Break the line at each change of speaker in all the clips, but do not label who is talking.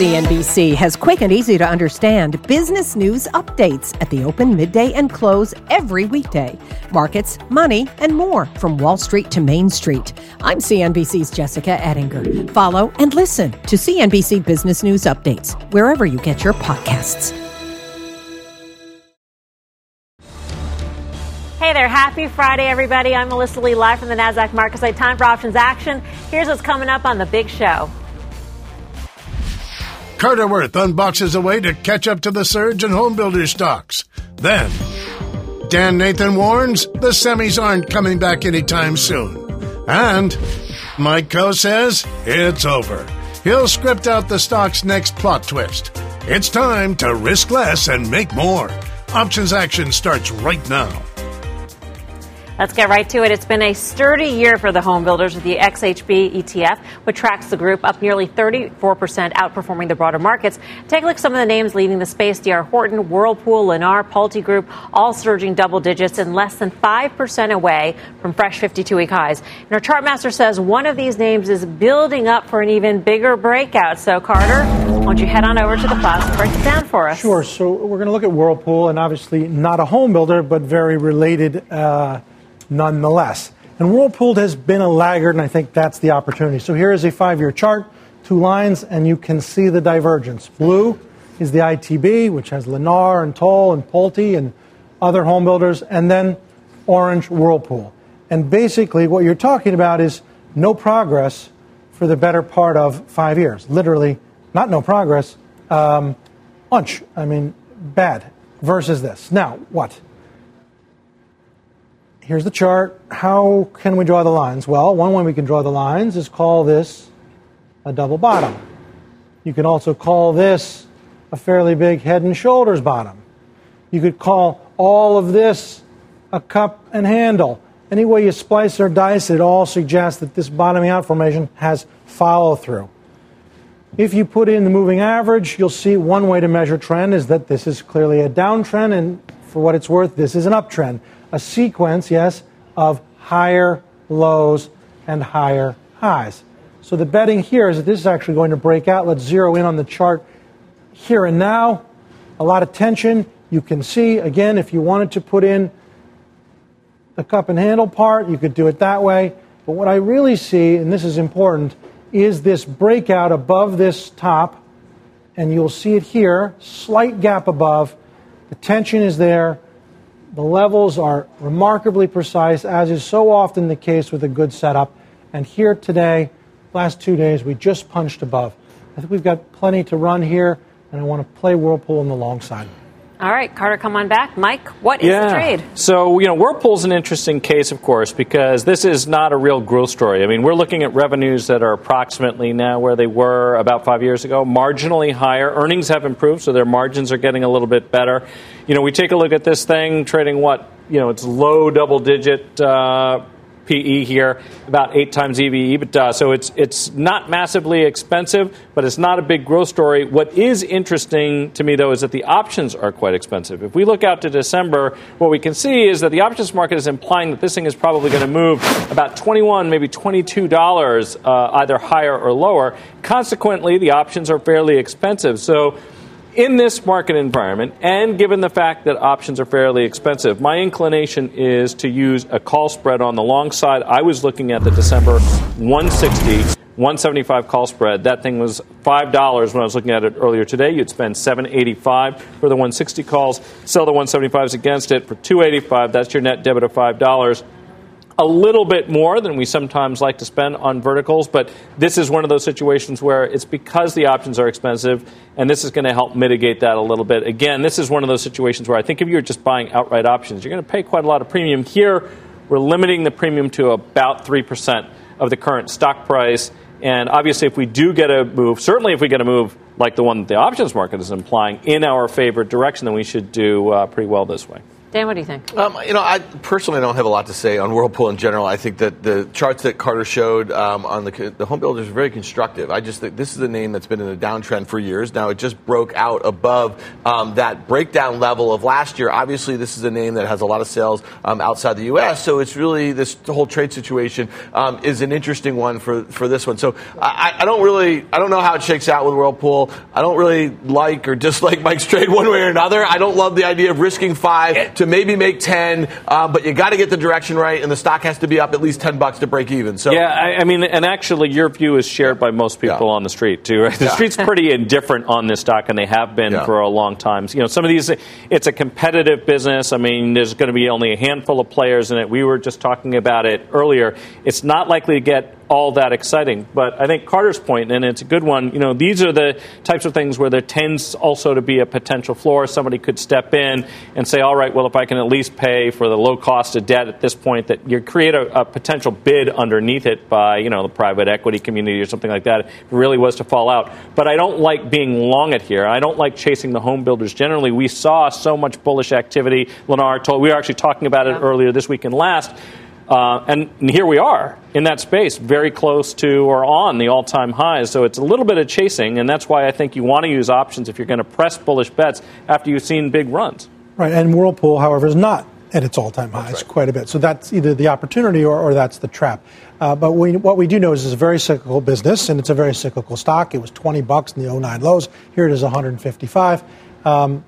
CNBC has quick and easy to understand business news updates at the open, midday, and close every weekday. Markets, money, and more from Wall Street to Main Street. I'm CNBC's Jessica Ettinger. Follow and listen to CNBC Business News Updates wherever you get your podcasts.
Hey there, happy Friday, everybody. I'm Melissa Lee, live from the NASDAQ Market Site. Time for options action. Here's what's coming up on the big show.
Carter Worth unboxes a way to catch up to the surge in homebuilder stocks. Then, Dan Nathan warns the semis aren't coming back anytime soon. And Mike Khouw says it's over. He'll script out the stock's next plot twist. It's time to risk less and make more. Options action starts right now.
Let's get right to it. It's been a sturdy year for the home builders with the XHB ETF, which tracks the group up nearly 34%, outperforming the broader markets. Take a look at some of the names leading the space. DR Horton, Whirlpool, Lennar, Pulte Group, all surging double digits and less than 5% away from fresh 52-week highs. And our chartmaster says one of these names is building up for an even bigger breakout. So, Carter, why don't you head on over to the plaza and break it down for us?
Sure. So we're going to look at Whirlpool, and obviously not a home builder, but very related uh, nonetheless. And Whirlpool has been a laggard, and I think that's the opportunity. So here is a five year chart, two lines, and you can see the divergence. Blue is the ITB, which has Lennar and Toll and Pulte and other home builders, and then orange Whirlpool. And basically, what you're talking about is no progress for the better part of five years. Literally, not no progress, um, lunch. I mean, bad versus this. Now, what? Here's the chart. How can we draw the lines? Well, one way we can draw the lines is call this a double bottom. You can also call this a fairly big head and shoulders bottom. You could call all of this a cup and handle. Any way you splice or dice it, all suggests that this bottoming out formation has follow through. If you put in the moving average, you'll see one way to measure trend is that this is clearly a downtrend, and for what it's worth, this is an uptrend a sequence, yes, of higher lows and higher highs. So the betting here is that this is actually going to break out. Let's zero in on the chart here and now. A lot of tension. You can see, again, if you wanted to put in the cup and handle part, you could do it that way. But what I really see, and this is important, is this breakout above this top, and you'll see it here, slight gap above. The tension is there. The levels are remarkably precise, as is so often the case with a good setup. And here today, last two days, we just punched above. I think we've got plenty to run here, and I want to play Whirlpool on the long side.
All right, Carter, come on back. Mike, what is
yeah.
the trade?
So, you know, Whirlpool's an interesting case, of course, because this is not a real growth story. I mean, we're looking at revenues that are approximately now where they were about five years ago, marginally higher. Earnings have improved, so their margins are getting a little bit better. You know, we take a look at this thing trading what, you know, it's low double digit. Uh, PE here, about eight times EV EBITDA. So it's it's not massively expensive, but it's not a big growth story. What is interesting to me though is that the options are quite expensive. If we look out to December, what we can see is that the options market is implying that this thing is probably going to move about 21, maybe 22 dollars, uh, either higher or lower. Consequently, the options are fairly expensive. So in this market environment, and given the fact that options are fairly expensive, my inclination is to use a call spread on the long side. I was looking at the December 160. 175 call spread. That thing was five dollars when I was looking at it earlier today. You'd spend 785 for the 160 calls. Sell the 175s against it for 285. That's your net debit of five dollars a little bit more than we sometimes like to spend on verticals, but this is one of those situations where it's because the options are expensive, and this is going to help mitigate that a little bit. Again, this is one of those situations where I think if you're just buying outright options, you're going to pay quite a lot of premium. Here, we're limiting the premium to about 3% of the current stock price. And obviously, if we do get a move, certainly if we get a move like the one that the options market is implying in our favorite direction, then we should do uh, pretty well this way.
Dan, what do you think?
Um, you know, I personally don't have a lot to say on Whirlpool in general. I think that the charts that Carter showed um, on the, the home builders are very constructive. I just think this is a name that's been in a downtrend for years. Now, it just broke out above um, that breakdown level of last year. Obviously, this is a name that has a lot of sales um, outside the U.S., so it's really this whole trade situation um, is an interesting one for, for this one. So I, I don't really, I don't know how it shakes out with Whirlpool. I don't really like or dislike Mike's trade one way or another. I don't love the idea of risking five to maybe make 10, uh, but you got to get the direction right, and the stock has to be up at least 10 bucks to break even. So
Yeah, I, I mean, and actually, your view is shared by most people
Yeah.
on the street, too, right? The
Yeah.
street's pretty indifferent on this stock, and they have been
Yeah.
for a long time. You know, some of these, it's a competitive business. I mean, there's going to be only a handful of players in it. We were just talking about it earlier. It's not likely to get all that exciting. But I think Carter's point, and it's a good one, you know, these are the types of things where there tends also to be a potential floor. Somebody could step in and say, all right, well, if I can at least pay for the low cost of debt at this point, that you create a, a potential bid underneath it by, you know, the private equity community or something like that, if it really was to fall out. But I don't like being long it here. I don't like chasing the home builders. Generally, we saw so much bullish activity. Lennar Toll, we were actually talking about it earlier this week and last. Uh, and, and here we are in that space, very close to or on the all time highs. So it's a little bit of chasing, and that's why I think you want to use options if you're going to press bullish bets after you've seen big runs.
Right, and Whirlpool, however, is not at its all-time highs
right.
quite a bit. So that's either the opportunity or, or that's the trap. Uh, but we, what we do know is it's a very cyclical business, and it's a very cyclical stock. It was 20 bucks in the 09 lows. Here it is 155. Um,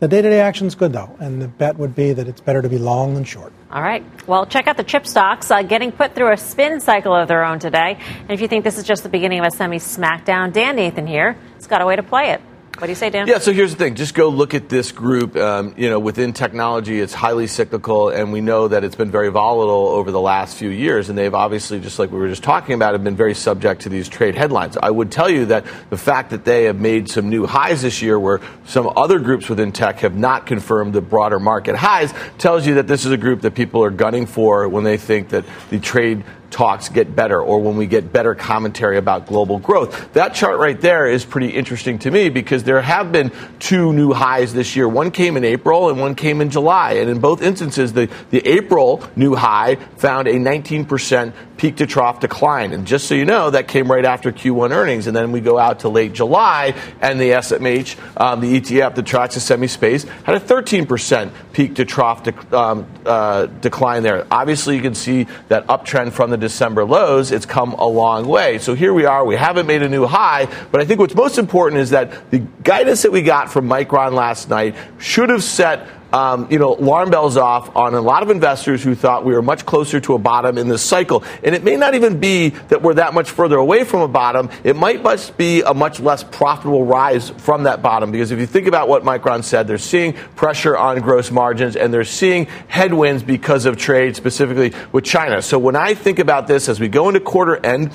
the day-to-day action is good though, and the bet would be that it's better to be long than short.
All right. Well, check out the chip stocks uh, getting put through a spin cycle of their own today. And if you think this is just the beginning of a semi smackdown, Dan Nathan here has got a way to play it. What do you say, Dan?
Yeah, so here's the thing. Just go look at this group. Um, you know, within technology, it's highly cyclical, and we know that it's been very volatile over the last few years. And they've obviously, just like we were just talking about, have been very subject to these trade headlines. I would tell you that the fact that they have made some new highs this year, where some other groups within tech have not confirmed the broader market highs, tells you that this is a group that people are gunning for when they think that the trade talks get better or when we get better commentary about global growth. That chart right there is pretty interesting to me because there have been two new highs this year. One came in April and one came in July. And in both instances, the, the April new high found a 19% peak to trough decline. And just so you know, that came right after Q1 earnings. And then we go out to late July and the SMH, um, the ETF that tracks the semi space, had a 13% peak to trough um, uh, decline there. Obviously, you can see that uptrend from the December lows. It's come a long way. So here we are. We haven't made a new high, but I think what's most important is that the guidance that we got from Micron last night should have set um, you know, alarm bells off on a lot of investors who thought we were much closer to a bottom in this cycle. And it may not even be that we're that much further away from a bottom. It might just be a much less profitable rise from that bottom. Because if you think about what Micron said, they're seeing pressure on gross margins and they're seeing headwinds because of trade, specifically with China. So when I think about this as we go into quarter end,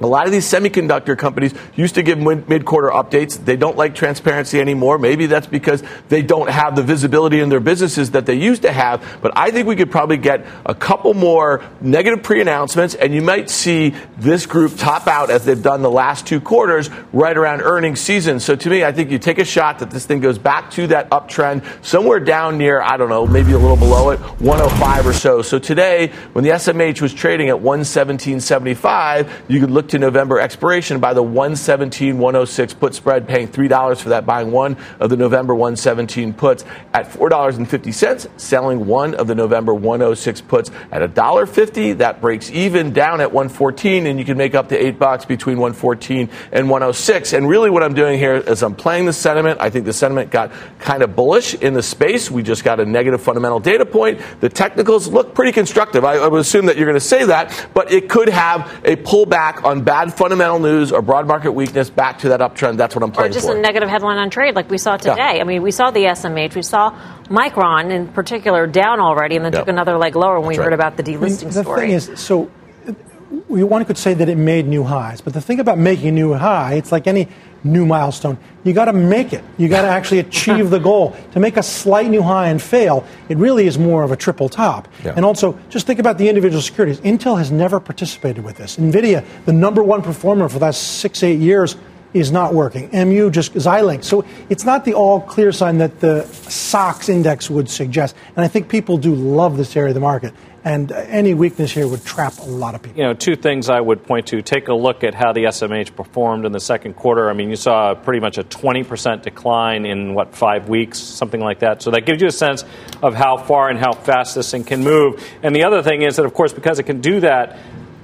a lot of these semiconductor companies used to give mid quarter updates. They don't like transparency anymore. Maybe that's because they don't have the visibility in their businesses that they used to have. But I think we could probably get a couple more negative pre announcements, and you might see this group top out as they've done the last two quarters right around earnings season. So to me, I think you take a shot that this thing goes back to that uptrend somewhere down near, I don't know, maybe a little below it, 105 or so. So today, when the SMH was trading at 117.75, you could look to November expiration by the 117 106 put spread, paying $3 for that, buying one of the November 117 puts at $4.50, selling one of the November 106 puts at $1.50. That breaks even down at 114, and you can make up to 8 bucks between 114 and 106. And really, what I'm doing here is I'm playing the sentiment. I think the sentiment got kind of bullish in the space. We just got a negative fundamental data point. The technicals look pretty constructive. I, I would assume that you're going to say that, but it could have a pullback on bad fundamental news or broad market weakness back to that uptrend. That's what I'm
Or
playing
just
for.
a negative headline on trade like we saw today. I mean, we saw the SMH, we saw Micron in particular down already and then
Yeah.
took another leg lower when we
That's
heard about the
I mean,
delisting
the
story.
thing is, so we one could say that it made new highs, but the thing about making a new high, it's like any new milestone. You got to make it. You got to actually achieve the goal. To make a slight new high and fail, it really is more of a triple top.
Yeah.
And also, just think about the individual securities. Intel has never participated with this. Nvidia, the number one performer for the last six, eight years, is not working. MU just Xilinx. So it's not the all clear sign that the SOX index would suggest. And I think people do love this area of the market. And any weakness here would trap a lot of people.
You know, two things I would point to. Take a look at how the SMH performed in the second quarter. I mean, you saw pretty much a 20% decline in, what, five weeks, something like that. So that gives you a sense of how far and how fast this thing can move. And the other thing is that, of course, because it can do that,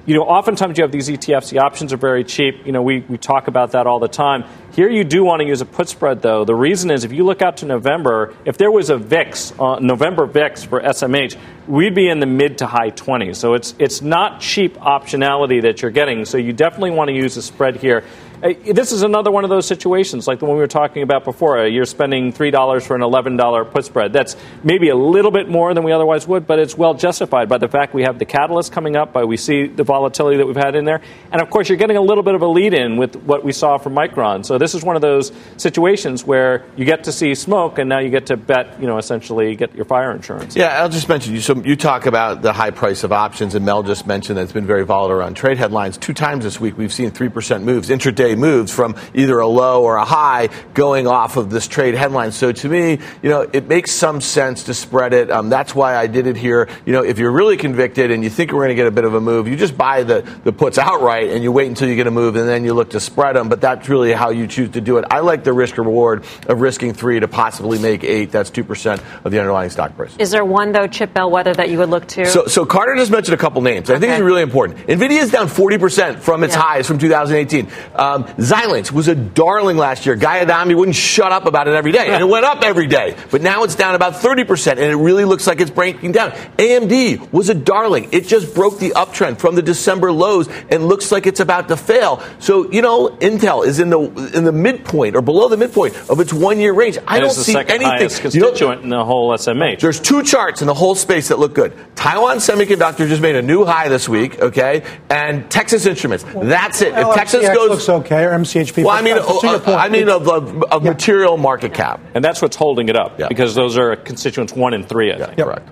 you know, oftentimes you have these ETFs, the options are very cheap. You know, we, we talk about that all the time. Here you do want to use a put spread, though. The reason is if you look out to November, if there was a VIX, uh, November VIX for SMH, we'd be in the mid to high 20s. So it's, it's not cheap optionality that you're getting. So you definitely want to use a spread here. This is another one of those situations, like the one we were talking about before. Uh, you're spending $3 for an $11 put spread. That's maybe a little bit more than we otherwise would, but it's well justified by the fact we have the catalyst coming up, by we see the volatility that we've had in there. And of course, you're getting a little bit of a lead in with what we saw from Micron. So this is one of those situations where you get to see smoke, and now you get to bet, you know, essentially get your fire insurance.
Yeah, I'll just mention you. So you talk about the high price of options, and Mel just mentioned that it's been very volatile around trade headlines. Two times this week, we've seen 3% moves, intraday moves from either a low or a high going off of this trade headline. So to me, you know, it makes some sense to spread it. Um, that's why I did it here. You know, if you're really convicted and you think we're going to get a bit of a move, you just buy the, the puts outright and you wait until you get a move and then you look to spread them. But that's really how you choose to do it. I like the risk reward of risking three to possibly make eight. That's 2% of the underlying stock price.
Is there one, though, Chip Bellwether, that you would look to?
So, so Carter just mentioned a couple names. I think it's really important. NVIDIA is down 40% from its
Yeah.
highs from 2018. Um, Xilinx was a darling last year. Guy Adami wouldn't shut up about it every day, and it went up every day. But now it's down about 30%, and it really looks like it's breaking down. AMD was a darling. It just broke the uptrend from the December lows and looks like it's about to fail. So, you know, Intel is in the in the midpoint or below the midpoint of its one year range. I
And
don't
it's the
see
second
anything.
highest
You know-
constituent in the whole SMH.
there's two charts in the whole space that look good. Taiwan Semiconductor just made a new high this week, okay? And Texas Instruments. That's it. If
LXCX
Texas goes.
looks okay, or MCHP.
Well, I mean,
but to your
uh,
point,
I mean, of, of, of
Yeah.
material market cap.
and that's what's holding it up
Yeah.
because those are constituents one and three, I think.
Correct.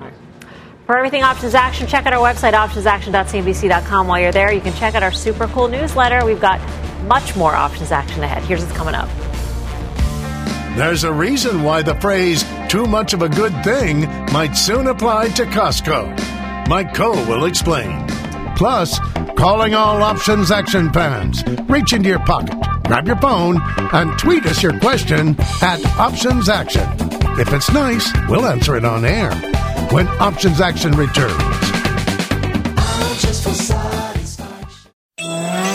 For everything options action, check out our website, optionsaction.cnbc.com. While you're there, you can check out our super cool newsletter. We've got much more options action ahead. Here's what's coming up.
There's a reason why the phrase too much of a good thing might soon apply to Costco. Mike Khouw will explain. Plus, calling all options action fans. Reach into your pocket, grab your phone, and tweet us your question at Options Action. If it's nice, we'll answer it on air when Options Action returns.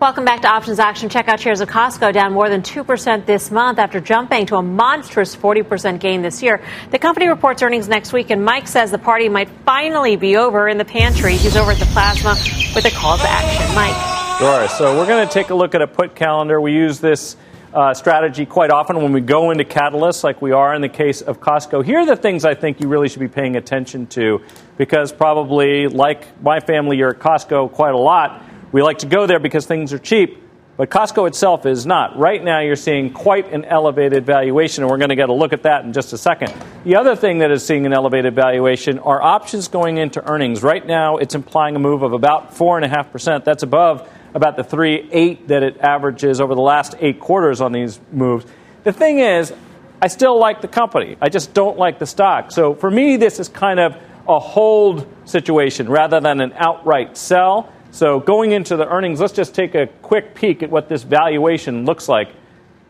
Welcome back to Options Action. Check out shares of Costco down more than 2% this month after jumping to a monstrous 40% gain this year. The company reports earnings next week, and Mike says the party might finally be over in the pantry. He's over at the plasma with a call to action. Mike.
Sure. So we're going to take a look at a put calendar. We use this uh, strategy quite often when we go into catalysts, like we are in the case of Costco. Here are the things I think you really should be paying attention to, because probably, like my family, you're at Costco quite a lot. We like to go there because things are cheap. But Costco itself is not. Right now, you're seeing quite an elevated valuation, and we're going to get a look at that in just a second. The other thing that is seeing an elevated valuation are options going into earnings. Right now, it's implying a move of about 4.5%. That's above about the 3 8 that it averages over the last eight quarters on these moves. The thing is, I still like the company. I just don't like the stock. So for me, this is kind of a hold situation rather than an outright sell. So going into the earnings, let's just take a quick peek at what this valuation looks like.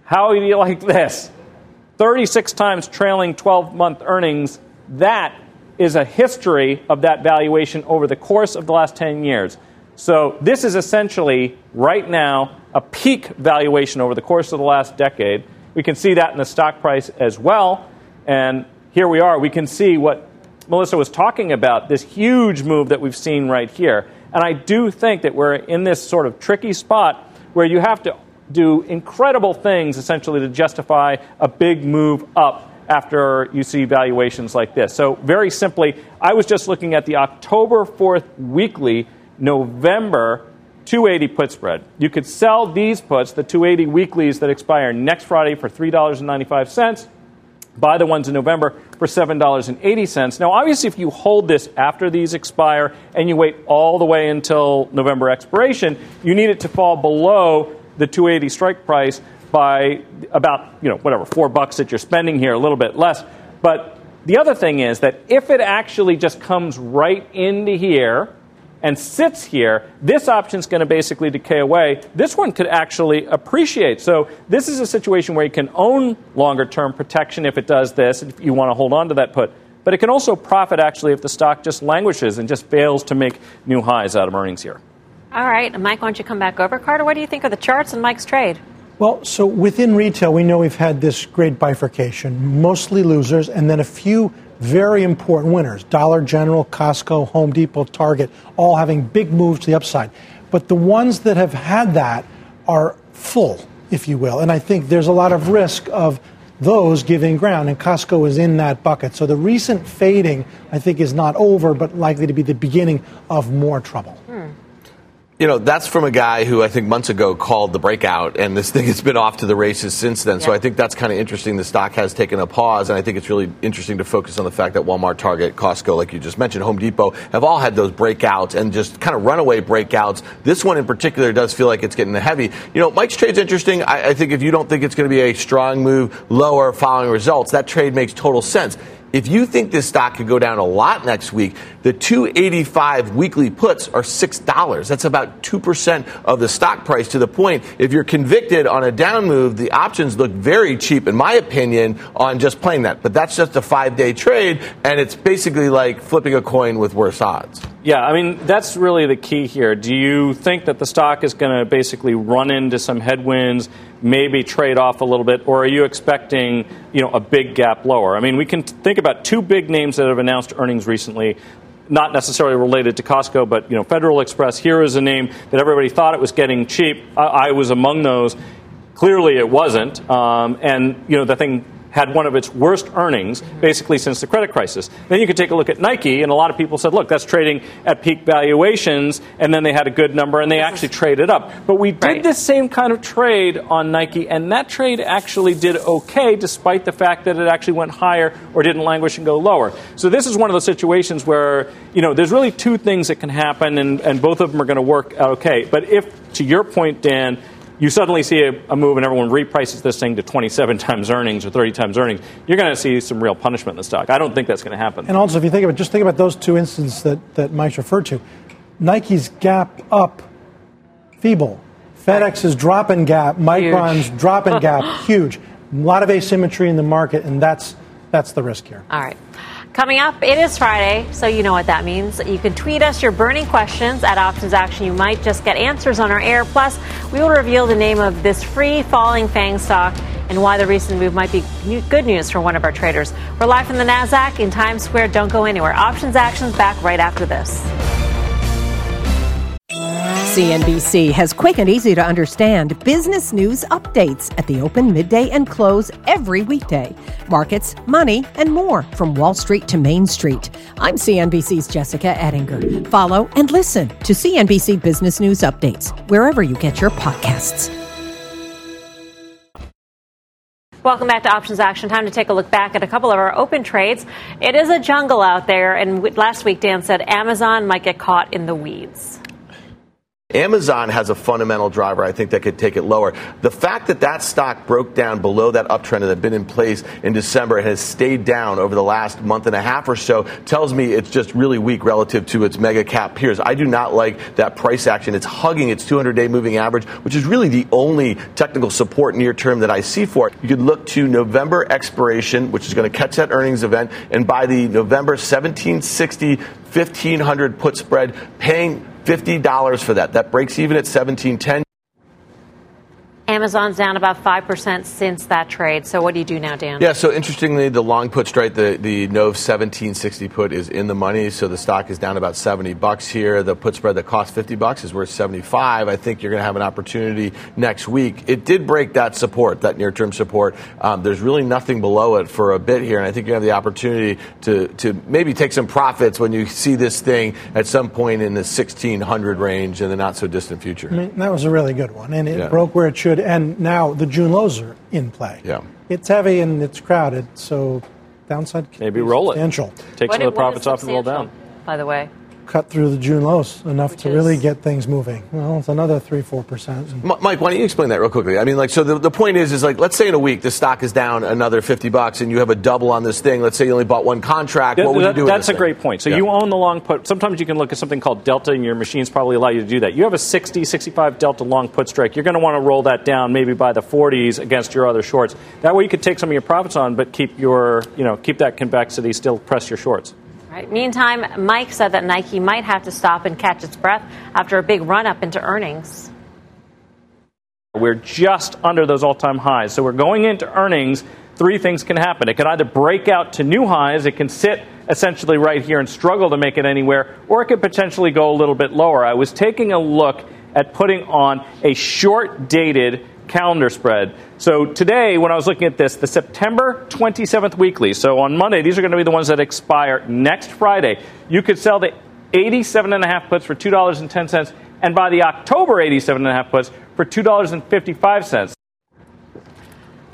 How do you like this? 36 times trailing 12 month earnings. That is a history of that valuation over the course of the last 10 years. So this is essentially, right now, a peak valuation over the course of the last decade. We can see that in the stock price as well. And here we are. We can see what Melissa was talking about this huge move that we've seen right here. And I do think that we're in this sort of tricky spot where you have to do incredible things essentially to justify a big move up after you see valuations like this. So, very simply, I was just looking at the October 4th weekly, November 280 put spread. You could sell these puts, the 280 weeklies that expire next Friday for $3.95 buy the ones in November for $7.80. Now, obviously, if you hold this after these expire and you wait all the way until November expiration, you need it to fall below the 280 strike price by about, you know, whatever, four bucks that you're spending here, a little bit less. But the other thing is that if it actually just comes right into here, and sits here, this option is going to basically decay away. This one could actually appreciate. So this is a situation where you can own longer term protection if it does this, if you want to hold on to that put. But it can also profit actually if the stock just languishes and just fails to make new highs out of earnings here.
All right, Mike, why don't you come back over? Carter, what do you think of the charts and Mike's trade?
Well, so within retail, we know we've had this great bifurcation, mostly losers, and then a few very important winners Dollar General, Costco, Home Depot, Target, all having big moves to the upside. But the ones that have had that are full, if you will. And I think there's a lot of risk of those giving ground, and Costco is in that bucket. So the recent fading, I think, is not over, but likely to be the beginning of more trouble.
You know, that's from a guy who I think months ago called the breakout, and this thing has been off to the races since then. Yeah. So I think that's kind of interesting. The stock has taken a pause, and I think it's really interesting to focus on the fact that Walmart, Target, Costco, like you just mentioned, Home Depot, have all had those breakouts and just kind of runaway breakouts. This one in particular does feel like it's getting the heavy. You know, Mike's trade's interesting. I, I think if you don't think it's going to be a strong move lower following results, that trade makes total sense. If you think this stock could go down a lot next week, the 285 weekly puts are $6. That's about 2% of the stock price to the point. If you're convicted on a down move, the options look very cheap, in my opinion, on just playing that. But that's just a five day trade, and it's basically like flipping a coin with worse odds.
Yeah, I mean, that's really the key here. Do you think that the stock is going to basically run into some headwinds, maybe trade off a little bit, or are you expecting, you know, a big gap lower? I mean, we can think about two big names that have announced earnings recently not necessarily related to Costco, but you know, Federal Express. Here is a name that everybody thought it was getting cheap. I, I was among those. Clearly, it wasn't. Um, and you know, the thing had one of its worst earnings basically since the credit crisis. Then you could take a look at Nike, and a lot of people said, look, that's trading at peak valuations, and then they had a good number and they actually traded up. But we did right. this same kind of trade on Nike, and that trade actually did okay despite the fact that it actually went higher or didn't languish and go lower. So this is one of those situations where, you know, there's really two things that can happen, and, and both of them are going to work okay. But if, to your point, Dan, you suddenly see a, a, move and everyone reprices this thing to 27 times earnings or 30 times earnings, you're going to see some real punishment in the stock. I don't think that's going to happen.
And also, if you think about it, just think about those two instances that, that Mike's referred to, Nike's gap up, feeble. FedEx's drop dropping gap, Micron's huge. dropping gap, huge. A lot of asymmetry in the market, and that's that's the risk here.
All right. Coming up, it is Friday, so you know what that means. You can tweet us your burning questions at Options Action. You might just get answers on our air. Plus, we will reveal the name of this free falling FANG stock and why the recent move might be good news for one of our traders. We're live from the NASDAQ in Times Square. Don't go anywhere. Options Action's back right after this.
CNBC has quick and easy to understand business news updates at the open, midday, and close every weekday. Markets, money, and more from Wall Street to Main Street. I'm CNBC's Jessica Ettinger. Follow and listen to CNBC Business News Updates wherever you get your podcasts.
Welcome back to Options Action. Time to take a look back at a couple of our open trades. It is a jungle out there, and last week Dan said Amazon might get caught in the weeds.
Amazon has a fundamental driver, I think, that could take it lower. The fact that that stock broke down below that uptrend that had been in place in December and has stayed down over the last month and a half or so tells me it's just really weak relative to its mega cap peers. I do not like that price action. It's hugging its 200 day moving average, which is really the only technical support near term that I see for it. You could look to November expiration, which is going to catch that earnings event, and by the November 1760 1500 put spread, paying $50 for that. That breaks even at 1710.
Amazon's down about 5% since that trade. So what do you do now, Dan?
Yeah, so interestingly, the long put straight, the, the NOV 1760 put is in the money. So the stock is down about 70 bucks here. The put spread that cost 50 bucks is worth 75. I think you're going to have an opportunity next week. It did break that support, that near term support. Um, there's really nothing below it for a bit here. And I think you have the opportunity to, to maybe take some profits when you see this thing at some point in the 1600 range in the not so distant future.
I mean, that was a really good one. And it yeah. broke where it should and now the June lows are in play.
Yeah.
It's heavy and it's crowded, so downside
maybe roll
it.
it. Take some of the profits off and roll down.
By the way,
cut through the June lows enough Which to really get things moving. Well, it's another three, four percent.
Mike, why don't you explain that real quickly? I mean, like, so the, the point is, is like, let's say in a week the stock is down another fifty bucks, and you have a double on this thing. Let's say you only bought one contract. What would that, you do?
That's
a
thing? great point. So yeah. you own the long put. Sometimes you can look at something called delta, and your machines probably allow you to do that. You have a 60, 65 delta long put strike. You're going to want to roll that down maybe by the 40s against your other shorts. That way you could take some of your profits on, but keep your, you know, keep that convexity, still press your shorts.
Right. Meantime, Mike said that Nike might have to stop and catch its breath after a big run up into earnings.
We're just under those all time highs. So we're going into earnings. Three things can happen. It can either break out to new highs, it can sit essentially right here and struggle to make it anywhere, or it could potentially go a little bit lower. I was taking a look at putting on a short dated calendar spread. So today, when I was looking at this, the September 27th weekly, so on Monday, these are going to be the ones that expire next Friday. You could sell the 87.5 puts for $2.10 and buy the October 87.5 puts for $2.55.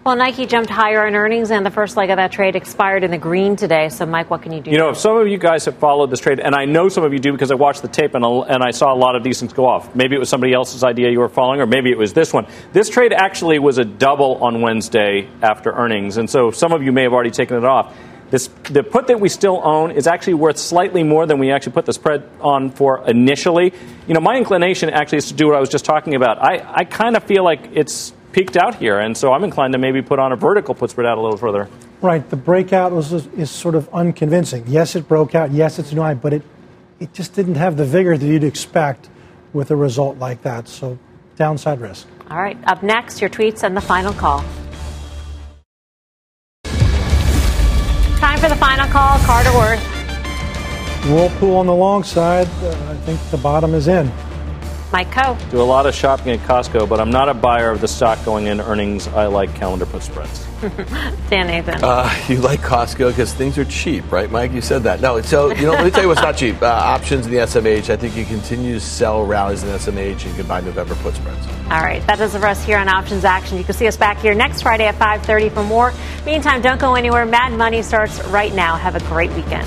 Well, Nike jumped higher in earnings, and the first leg of that trade expired in the green today. So, Mike, what can you do?
You know, if some of you guys have followed this trade, and I know some of you do because I watched the tape and, and I saw a lot of these things go off. Maybe it was somebody else's idea you were following, or maybe it was this one. This trade actually was a double on Wednesday after earnings, and so some of you may have already taken it off. This, the put that we still own is actually worth slightly more than we actually put the spread on for initially. You know, my inclination actually is to do what I was just talking about. I, I kind of feel like it's peaked out here, and so I'm inclined to maybe put on a vertical put spread out a little further.
Right. The breakout was is sort of unconvincing. Yes, it broke out. Yes, it's new high, but it it just didn't have the vigor that you'd expect with a result like that. So downside risk.
All right. Up next, your tweets and the final call. Time for the final call. Carter Worth.
Whirlpool on the long side. Uh, I think the bottom is in.
Mike Khouw.
Do a lot of shopping at Costco, but I'm not a buyer of the stock going in earnings. I like calendar put spreads.
Dan Nathan.
Uh, you like Costco because things are cheap, right, Mike? You said that. No, so you know. let me tell you what's not cheap. Uh, options in the SMH. I think you continue to sell rallies in the SMH, and you can buy November put spreads.
All right, that does it for us here on Options Action. You can see us back here next Friday at 5:30 for more. Meantime, don't go anywhere. Mad Money starts right now. Have a great weekend.